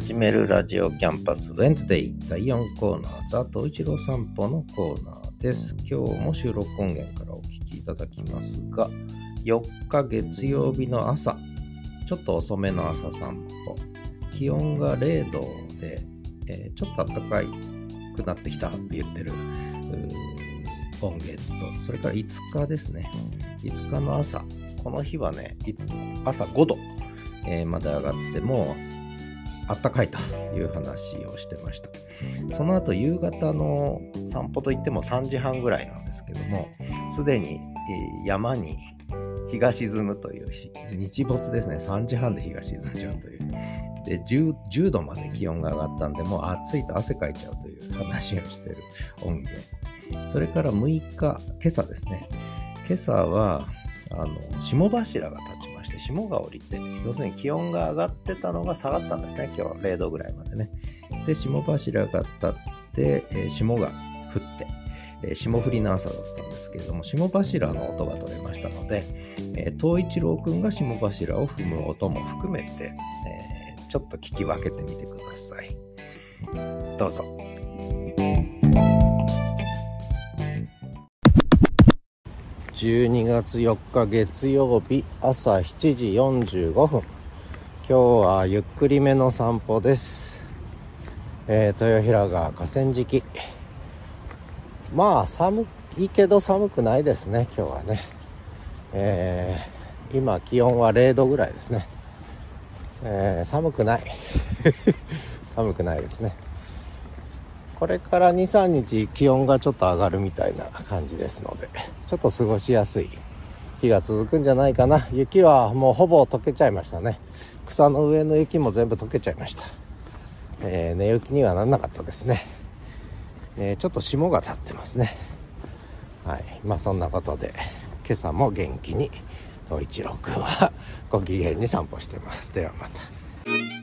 始めるラジオキャンパスウェンズデイ第4コーナーザ・トイチロー散歩のコーナーです。今日も収録音源からお聞きいただきますが、4日月曜日の朝、ちょっと遅めの朝散歩、気温が0度で、えーちょっと暖かいくなってきたって言ってる音源と、それから5日ですね。5日の朝、この日はね、朝5度、えーまで上がってもあったかいという話をしてました。その後夕方の散歩といっても3時半ぐらいなんですけども、すでに山に日が沈むという日、日没ですね、3時半で日が沈んじゃうという。で 10, 10度まで気温が上がったんで、もう暑いと汗かいちゃうという話をしてる音源。それから6日、今朝ですね。今朝は、あの霜柱が立ちまして霜が降りて要するに気温が上がってたのが下がったんですね今日0度ぐらいまでね。で霜柱が立って、えー霜が降って、えー霜降りの朝だったんですけれども霜柱の音が取れましたので、えー一郎くんが霜柱を踏む音も含めて、えーちょっと聞き分けてみてください。どうぞ。12月4日月曜日朝7時45分。今日はゆっくりめの散歩です、えー豊平川河川敷。まあ寒いけど寒くないですね今日はね。えー今気温は0度ぐらいですね、えー寒くない。寒くないですね。これから23日気温がちょっと上がるみたいな感じですのでちょっと過ごしやすい日が続くんじゃないかな。雪はもうほぼ溶けちゃいましたね。草の上の雪も全部溶けちゃいました、えー寝雪にはなんなかったですね、えーちょっと霜が立ってますね。はい。まあそんなことで今朝も元気に東一郎くんはご機嫌に散歩してます。ではまた。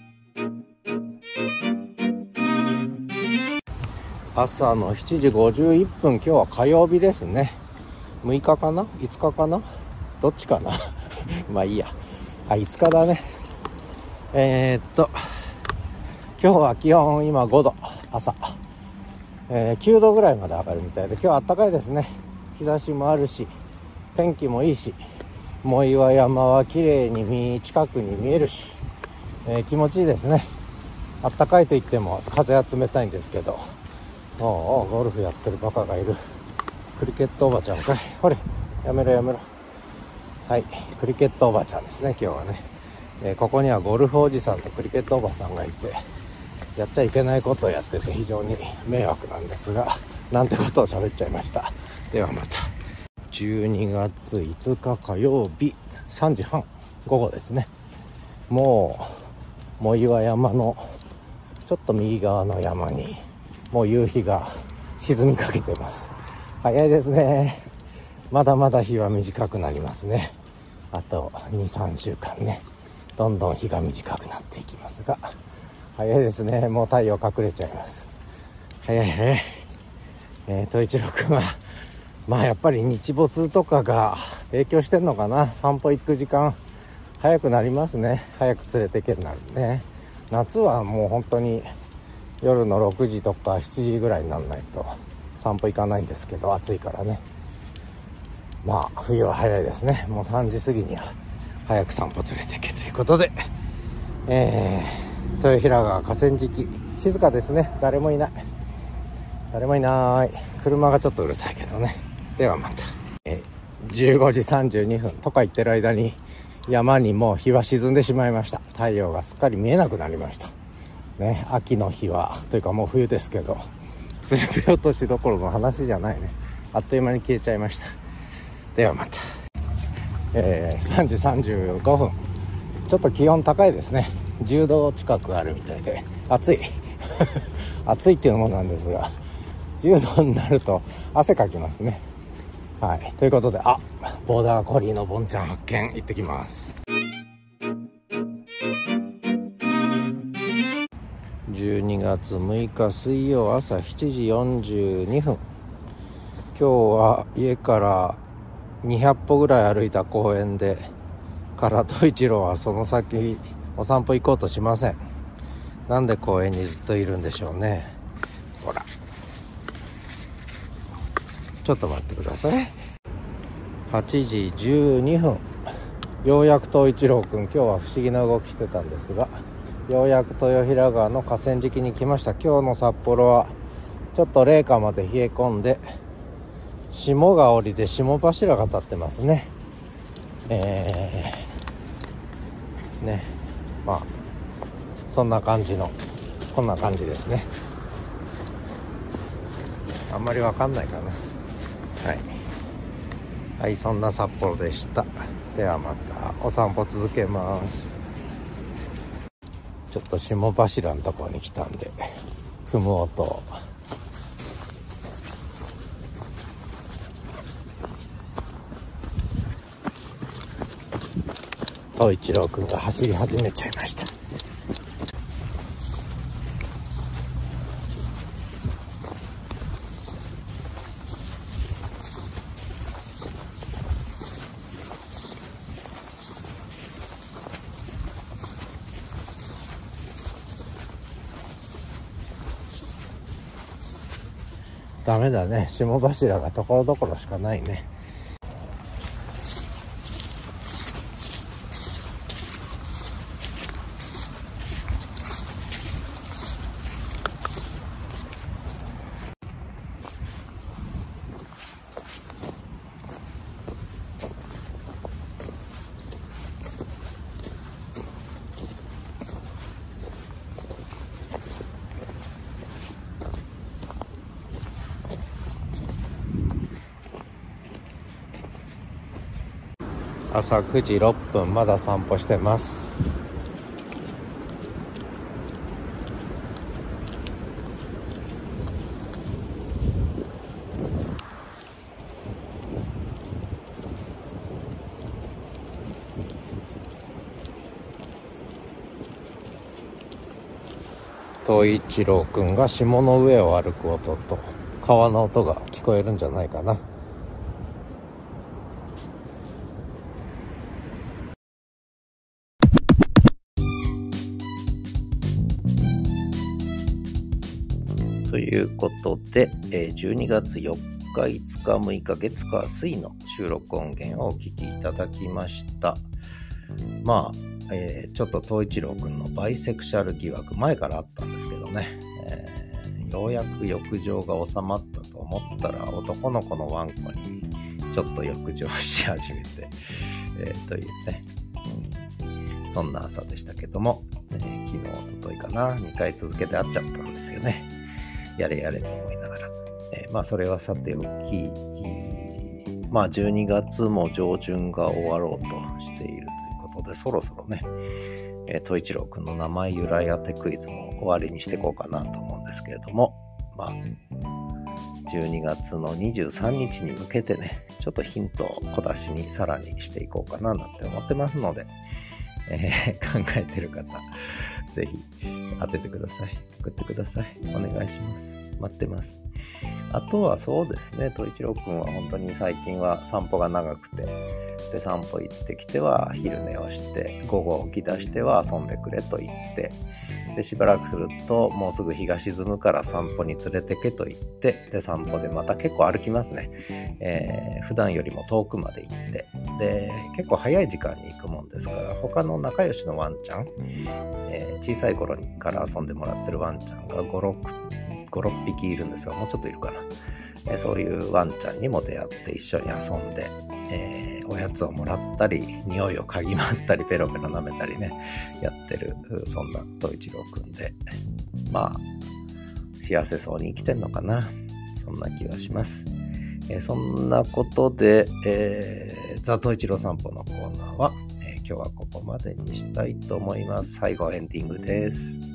朝の7時51分今日は火曜日ですね。6日かな？5日かな？どっちかな？まあいいや。あ5日だね。えー、っと今日は気温今5度朝、えー9度ぐらいまで上がるみたいで今日は暖かいですね。日差しもあるし天気もいいし藻岩山は綺麗に見近くに見えるし、えー気持ちいいですね。暖かいと言っても風は冷たいんですけど。おうおうゴルフやってるバカがいる。クリケットおばちゃんか。い。ほれやめろやめろ。はい。クリケットおばちゃんですね今日はね、えーここにはゴルフおじさんとクリケットおばさんがいてやっちゃいけないことをやってて非常に迷惑なんですがなんてことを喋っちゃいました。ではまた。12月5日火曜日3時半午後ですね。もう藻岩山のちょっと右側の山にもう夕日が沈みかけてます。早いですね。まだまだ日は短くなりますね。あと23週間ね。どんどん日が短くなっていきますが。早いですね。もう太陽隠れちゃいます。早い早いえー、東一郎君はまあやっぱり日没とかが影響してんのかな。散歩行く時間。早くなりますね。早く連れて行けるなるね。夏はもう本当に夜の6時とか7時ぐらいにならないと散歩行かないんですけど暑いからね。まあ冬は早いですね。もう3時過ぎには早く散歩連れて行けということで。えー、豊平川河川敷。静かですね。誰もいない。誰もいない。車がちょっとうるさいけどね。ではまた、えー15時32分。とか言ってる間に山にもう日は沈んでしまいました。太陽がすっかり見えなくなりました。ね秋の日はというかもう冬ですけどすり落としどころの話じゃないね。あっという間に消えちゃいました。ではまた。えー3時35分。ちょっと気温高いですね。10度近くあるみたいで。暑い。暑いっていうものなんですが10度になると汗かきますね。はい。ということであボーダーコリーのボンちゃん発見行ってきます。12月6日水曜朝7時42分。今日は家から200歩ぐらい歩いた公園で唐戸一郎はその先お散歩行こうとしません。なんで公園にずっといるんでしょうね。ほら。ちょっと待ってください。8時12分。ようやく東一郎くん今日は不思議な動きしてたんですが。ようやく豊平川の河川敷に来ました。今日の札幌はちょっと零下まで冷え込んで霜が降りて霜柱が立ってますね。えー、ねまあそんな感じのこんな感じですね。あんまりわかんないかな。はい。はいそんな札幌でした。ではまたお散歩続けます。ちょっと霜柱のところに来たんで踏む音。東一郎君が走り始めちゃいました。ダメだね。霜柱がところどころしかないね。朝9時6分まだ散歩してます。東一郎くんが霜の上を歩く音と川の音が聞こえるんじゃないかな。ということで、え12月4日、5日、6日、月火水の収録音源をお聞きいただきました。まあ、えー、ちょっと東一郎くんのバイセクシャル疑惑前からあったんですけどね、えー、ようやく浴場が収まったと思ったら男の子のワンコにちょっと浴場し始めて、えー、というね、うん、そんな朝でしたけども、えー、昨日、おとといかな、2回続けて会っちゃったんですよね。やれやれと思いながら。えー、まあ、それはさておき、まあ、12月も上旬が終わろうとしているということで、そろそろね、えー、一郎くんの名前由来当てクイズも終わりにしていこうかなと思うんですけれども、まあ、12月の23日に向けてね、ちょっとヒントを小出しにさらにしていこうかななんて思ってますので、えー、考えてる方、ぜひ当ててください。送ってください。お願いします。待ってます。あとはそうですね、統一郎くんは本当に最近は散歩が長くて、で、散歩行ってきては昼寝をして、午後起き出しては遊んでくれと言って、で、しばらくすると、もうすぐ日が沈むから散歩に連れてけと言って、で、散歩でまた結構歩きますね。えー、普段よりも遠くまで行って、で、結構早い時間に行くもんですから、他の仲良しのワンちゃん、えー、小さい頃から遊んでもらってるワンちゃんが5、6、5、6匹いるんですが、もうちょっといるかな。え、そういうワンちゃんにも出会って一緒に遊んで、えー、おやつをもらったり、匂いを嗅ぎ回ったり、ペロペロ舐めたりね、やってる、そんな東一郎くんで、まあ、幸せそうに生きてんのかな。そんな気がします。えー、そんなことで、えー、ザ・トイチロ散歩のコーナーは、え、今日はここまでにしたいと思います。最後エンディングです。